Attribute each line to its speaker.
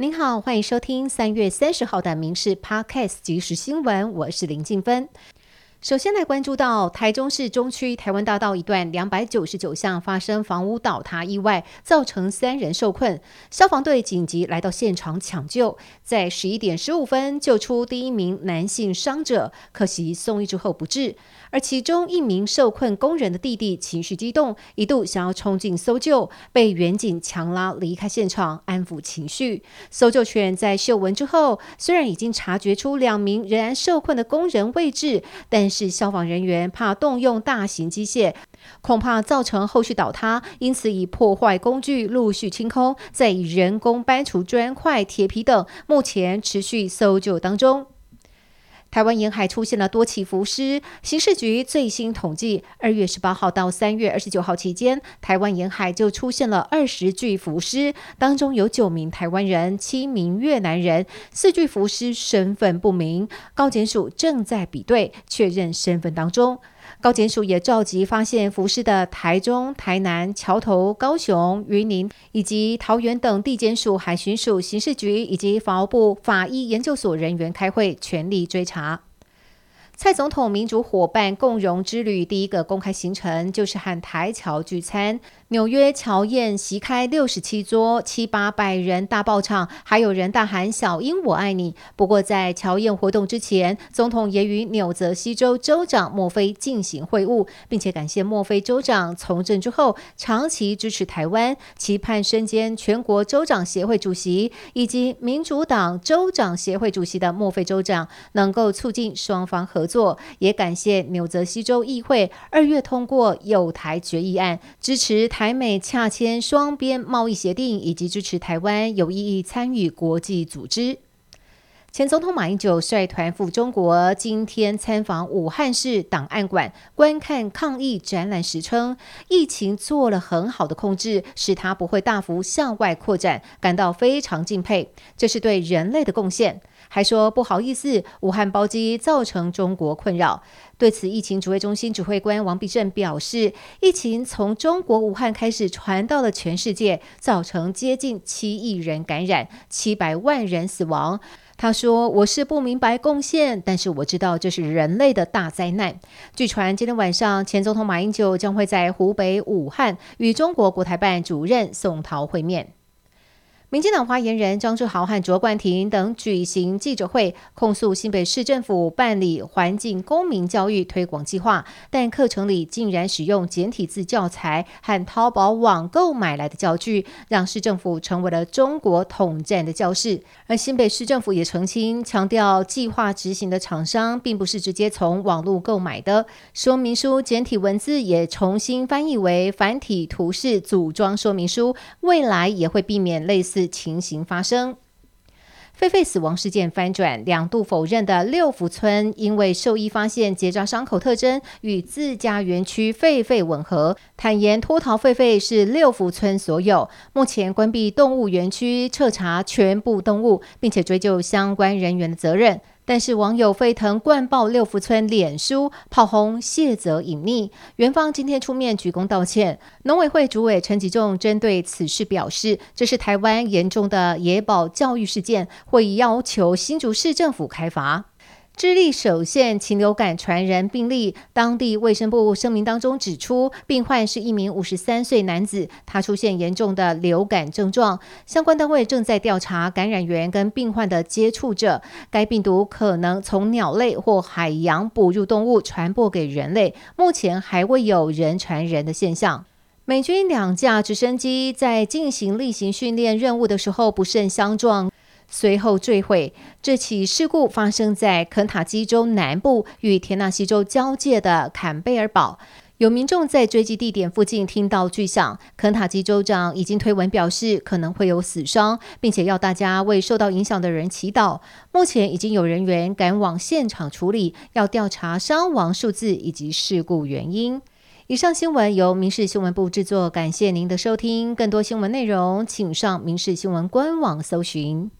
Speaker 1: 您好，欢迎收听三月三十号的《民事 Podcast》即时新闻，我是林静芬。首先来关注到台中市中区台湾大道一段两百九十九巷发生房屋倒塌意外，造成三人受困，消防队紧急来到现场抢救，在十一点十五分救出第一名男性伤者，可惜送医之后不治。而其中一名受困工人的弟弟情绪激动，一度想要冲进搜救，被远警强拉离开现场，安抚情绪。搜救犬在嗅闻之后，虽然已经察觉出两名仍然受困的工人位置，但是消防人员怕动用大型机械，恐怕造成后续倒塌，因此以破坏工具陆续清空，再以人工搬除砖块、铁皮等，目前持续搜救当中。台湾沿海出现了多起浮尸，刑事局最新统计，二月十八号到三月二十九号期间，台湾沿海就出现了二十具浮尸，当中有九名台湾人，七名越南人，四具浮尸身份不明，高检署正在比对确认身份当中。高检署也召集发现浮尸的台中、台南、桥头、高雄、云林以及桃园等地检署、海巡署、刑事局以及法务部法医研究所人员开会，全力追查。蔡总统民主伙伴共荣之旅第一个公开行程就是和台侨聚餐。纽约乔宴席开六十七桌，七八百人大爆场，还有人大喊“小英我爱你”。不过在乔宴活动之前，总统也与纽泽西州州长墨菲进行会晤，并且感谢墨菲州长从政之后长期支持台湾，期盼身兼全国州长协会主席以及民主党州长协会主席的墨菲州长能够促进双方合作。也感谢纽泽西州议会二月通过有台决议案，支持台。台美洽签双边贸易协定，以及支持台湾有意义参与国际组织。前总统马英九率团赴中国，今天参访武汉市档案馆，观看抗疫展览时称，疫情做了很好的控制，使他不会大幅向外扩展，感到非常敬佩，这是对人类的贡献。还说不好意思，武汉包机造成中国困扰。对此，疫情指挥中心指挥官王必胜表示，疫情从中国武汉开始传到了全世界，造成接近七亿人感染，七百万人死亡。他说：“我是不明白贡献，但是我知道这是人类的大灾难。”据传，今天晚上前总统马英九将会在湖北武汉与中国国台办主任宋涛会面。民进党发言人张志豪和卓冠廷等举行记者会，控诉新北市政府办理环境公民教育推广计划，但课程里竟然使用简体字教材和淘宝网购买来的教具，让市政府成为了中国统战的教室。而新北市政府也澄清，强调计划执行的厂商并不是直接从网络购买的，说明书简体文字也重新翻译为繁体图示组装说明书，未来也会避免类似。情形发生，狒狒死亡事件翻转，两度否认的六福村，因为兽医发现结扎伤口特征与自家园区狒狒吻合，坦言脱逃狒狒是六福村所有。目前关闭动物园区，彻查全部动物，并且追究相关人员的责任。但是网友沸腾灌爆六福村脸书，炮轰谢泽隐匿。园方今天出面鞠躬道歉。农委会主委陈吉仲针对此事表示，这是台湾严重的野保教育事件，会要求新竹市政府开罚。智利首现禽流感传人病例，当地卫生部声明当中指出，病患是一名五十三岁男子，他出现严重的流感症状，相关单位正在调查感染源跟病患的接触者，该病毒可能从鸟类或海洋哺乳动物传播给人类，目前还未有人传人的现象。美军两架直升机在进行例行训练任务的时候不慎相撞。随后坠毁。这起事故发生在肯塔基州南部与田纳西州交界的坎贝尔堡。有民众在坠机地点附近听到巨响。肯塔基州长已经推文表示可能会有死伤，并且要大家为受到影响的人祈祷。目前已经有人员赶往现场处理，要调查伤亡数字以及事故原因。以上新闻由民事新闻部制作，感谢您的收听。更多新闻内容，请上民事新闻官网搜寻。